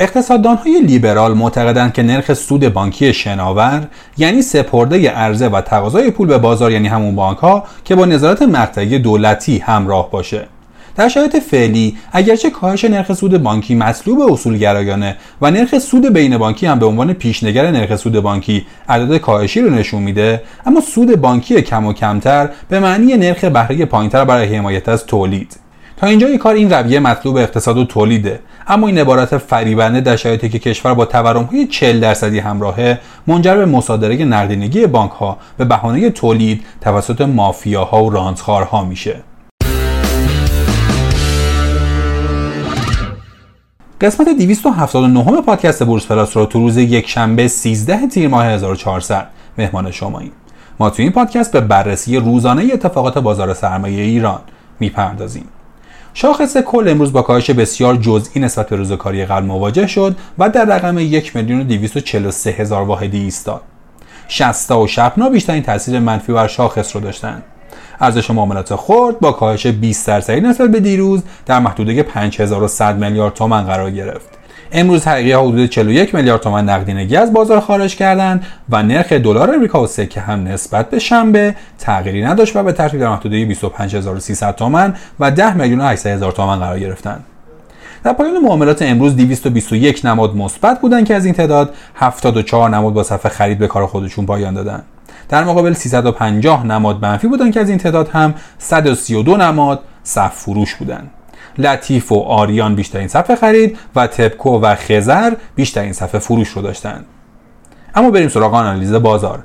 اقتصاددان های لیبرال معتقدند که نرخ سود بانکی شناور یعنی سپرده عرضه و تقاضای پول به بازار یعنی همون بانک ها که با نظارت مقطعی دولتی همراه باشه. در شرایط فعلی اگرچه کاهش نرخ سود بانکی مطلوب اصولگرایانه و نرخ سود بین بانکی هم به عنوان پیشنگر نرخ سود بانکی عدد کاهشی رو نشون میده اما سود بانکی کم و کمتر به معنی نرخ بهره پایینتر برای حمایت از تولید. تا اینجای کار این رویه مطلوب اقتصاد و تولیده. اما این عبارت فریبنده در شرایطی که کشور با های 40 درصدی همراهه منجر به مصادره نقدینگی بانک ها به بهانه تولید توسط مافیاها و رانتخارها میشه. قسمت 279 پادکست بورس پلاس رو تو روز یکشنبه 13 تیر ماه 1400 مهمان شماییم ما تو این پادکست به بررسی روزانه اتفاقات بازار سرمایه ایران می‌پردازیم. شاخص کل امروز با کاهش بسیار جزئی نسبت به روز کاری قبل مواجه شد و در رقم 1 میلیون و 243 هزار واحدی ایستاد. شستا و شپنا بیشترین تاثیر منفی بر شاخص رو داشتند. ارزش معاملات خرد با کاهش 20 درصدی نسبت به دیروز در محدوده 5100 میلیارد تومان قرار گرفت. امروز حقیقی ها حدود 41 میلیارد تومان نقدینگی از بازار خارج کردند و نرخ دلار امریکا و سکه هم نسبت به شنبه تغییری نداشت و به ترتیب در محدوده 25300 تومان و 10 میلیون و 800 هزار تومان قرار گرفتند. در پایان معاملات امروز 221 نماد مثبت بودند که از این تعداد 74 نماد با صفحه خرید به کار خودشون پایان دادند. در مقابل 350 نماد منفی بودند که از این تعداد هم 132 نماد صف فروش بودند. لطیف و آریان بیشترین صفحه خرید و تپکو و خزر بیشترین صفحه فروش رو داشتند اما بریم سراغ آنالیز بازار.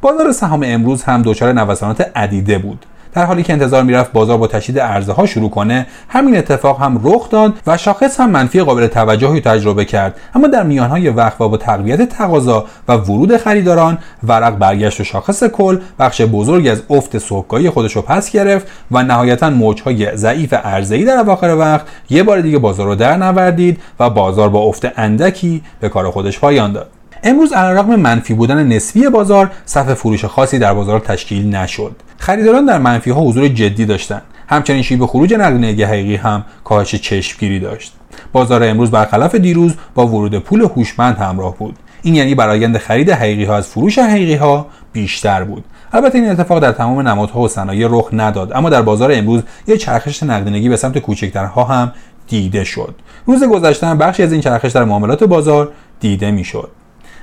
بازار سهام امروز هم دچار نوسانات عدیده بود. در حالی که انتظار می‌رفت بازار با تشدید ارزه ها شروع کنه همین اتفاق هم رخ داد و شاخص هم منفی قابل توجهی تجربه کرد. اما در میان های وقت و با تقویت تقاضا و ورود خریداران ورق برگشت و شاخص کل بخش بزرگی از افت صبحگاهی خودش رو پس گرفت و نهایتا موجهای ضعیف ای در اواخر وقت یه بار دیگه بازار رو در نوردید و بازار با افت اندکی به کار خودش پایان داد. امروز علیرغم منفی بودن نسبی بازار صف فروش خاصی در بازار تشکیل نشد. خریداران در منفی ها حضور جدی داشتند همچنین شیب خروج نقدینگی حقیقی هم کاهش چشمگیری داشت. بازار امروز برخلاف دیروز با ورود پول هوشمند همراه بود. این یعنی برآیند خرید حقیقی ها از فروش حقیقی ها بیشتر بود. البته این اتفاق در تمام نمادها و صنایع رخ نداد اما در بازار امروز یک چرخش نقدینگی به سمت کوچکترها هم دیده شد. روز گذشته بخشی از این چرخش در معاملات بازار دیده می‌شد.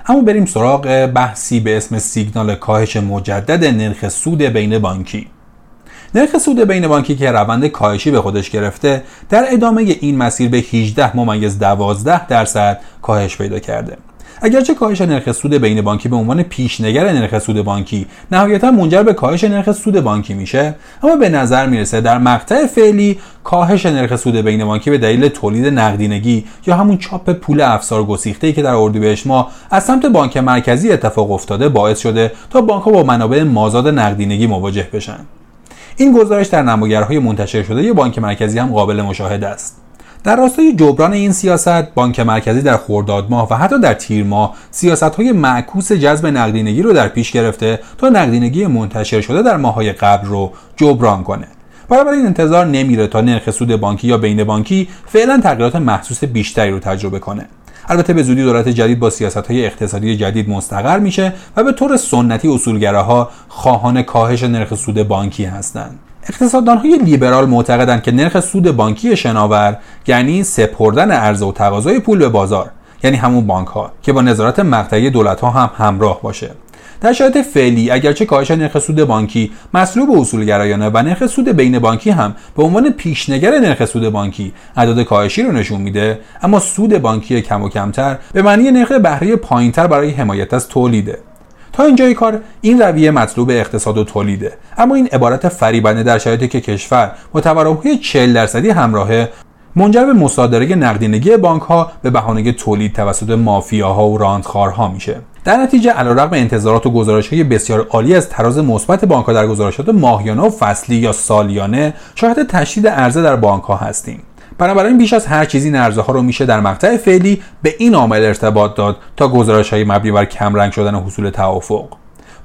اما بریم سراغ بحثی به اسم سیگنال کاهش مجدد نرخ سود بین بانکی. نرخ سود بین بانکی که روند کاهشی به خودش گرفته در ادامه این مسیر به 18 ممیز 12 درصد کاهش پیدا کرده. اگرچه کاهش نرخ سود بین بانکی به عنوان پیشنگر نرخ سود بانکی نهایتا منجر به کاهش نرخ سود بانکی میشه اما به نظر می‌رسه در مقطع فعلی کاهش نرخ سود بین بانکی به دلیل تولید نقدینگی یا همون چاپ پول افسار گسیخته که در اردیبهشت ماه از سمت بانک مرکزی اتفاق افتاده باعث شده تا بانک ها با منابع مازاد نقدینگی مواجه بشن. این گزارش در نموگرهای منتشر شده بانک مرکزی هم قابل مشاهده است. در راستای جبران این سیاست بانک مرکزی در خرداد ماه و حتی در تیر ماه سیاست های معکوس جذب نقدینگی رو در پیش گرفته تا نقدینگی منتشر شده در ماهای قبل رو جبران کنه. این انتظار نمیره تا نرخ سود بانکی یا بین بانکی فعلا تغییرات محسوس بیشتری رو تجربه کنه. البته به زودی دولت جدید با سیاست های اقتصادی جدید مستقر میشه و به طور سنتی اصولگراها خواهان کاهش نرخ سود بانکی هستند. اقتصاددان های لیبرال معتقدند که نرخ سود بانکی شناور یعنی سپردن عرضه و تقاضای پول به بازار یعنی همون بانک ها که با نظارت مقطعی دولت ها هم همراه باشه. در شرایط فعلی اگرچه کاهش نرخ سود بانکی مطلوب اصولگرایانه و نرخ سود بین بانکی هم به عنوان پیشنگر نرخ سود بانکی اعداد کاهشی رو نشون میده اما سود بانکی کم و کمتر به معنی نرخ بهره پایینتر برای حمایت از تولیده تا اینجای کار این رویه مطلوب اقتصاد و تولیده. اما این عبارت فریبنده در شرایطی که کشور با تورمهای 40 درصدی همراهه منجر به مصادره نقدینگی بانک ها به بهانه تولید توسط مافیاها و راندخارها میشه. در نتیجه علیرغم انتظارات و گزارش های بسیار عالی از تراز مثبت بانک ها در گزارشات ماهیانه و فصلی یا سالیانه شاهد تشدید عرضه در بانک ها هستیم. بنابراین بیش از هر چیزی نرزه ها رو میشه در مقطع فعلی به این عامل ارتباط داد تا گزارش های مبنی بر کمرنگ شدن حصول توافق.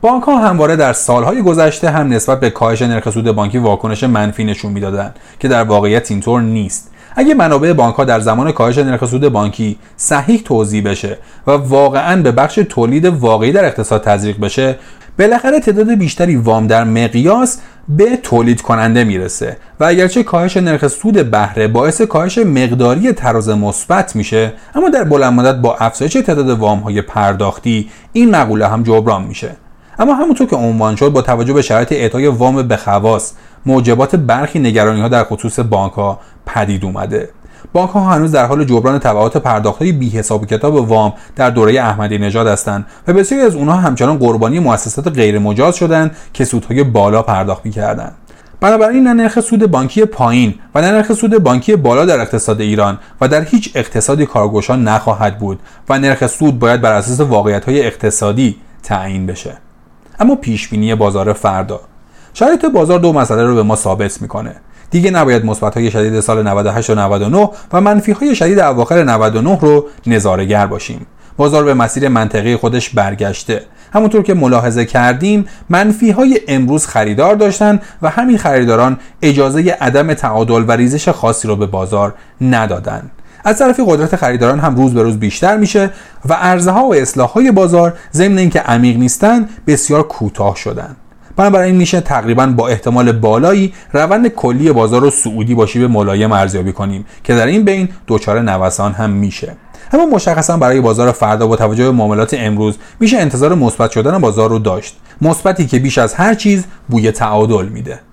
بانک ها همواره در سالهای گذشته هم نسبت به کاهش نرخ سود بانکی واکنش منفی نشون می‌دادند که در واقعیت اینطور نیست. اگه منابع بانک ها در زمان کاهش نرخ سود بانکی صحیح توضیح بشه و واقعا به بخش تولید واقعی در اقتصاد تزریق بشه بالاخره تعداد بیشتری وام در مقیاس به تولید کننده می‌رسه و اگرچه کاهش نرخ سود بهره باعث کاهش مقداری تراز مثبت میشه اما در بلند مدت با افزایش تعداد وام های پرداختی این مقوله هم جبران میشه. اما همونطور که عنوان شد با توجه به شرایط اعطای وام به خواص موجبات برخی نگرانی ها در خصوص بانک ها پدید اومده. بانک ها هنوز در حال جبران تبعات پرداخت های بی حساب کتاب وام در دوره احمدی نژاد هستند و بسیاری از اونها همچنان قربانی مؤسسات غیر مجاز شدند که سودهای بالا پرداخت می‌کردند. بنابراین نه نرخ سود بانکی پایین و نه نرخ سود بانکی بالا در اقتصاد ایران و در هیچ اقتصادی کارگوشا نخواهد بود و نرخ سود باید بر اساس واقعیت های اقتصادی تعیین بشه. اما پیش بینی بازار فردا. شرایط بازار دو مسئله رو به ما ثابت می‌کنه. دیگه نباید مثبت های شدید سال 98 و 99 و منفی های شدید اواخر 99 رو نظارگر باشیم. بازار به مسیر منطقی خودش برگشته. همونطور که ملاحظه کردیم منفی های امروز خریدار داشتن و همین خریداران اجازه عدم تعادل و ریزش خاصی رو به بازار ندادن. از طرف قدرت خریداران هم روز به روز بیشتر میشه و ارزها و اصلاح های بازار ضمن اینکه عمیق نیستن بسیار کوتاه شدن. بنابراین میشه تقریبا با احتمال بالایی روند کلی بازار رو سعودی باشی به ملایم ارزیابی کنیم که در این بین دچار نوسان هم میشه. اما مشخصا برای بازار فردا با توجه به معاملات امروز میشه انتظار مثبت شدن بازار رو داشت. مثبتی که بیش از هر چیز بوی تعادل میده.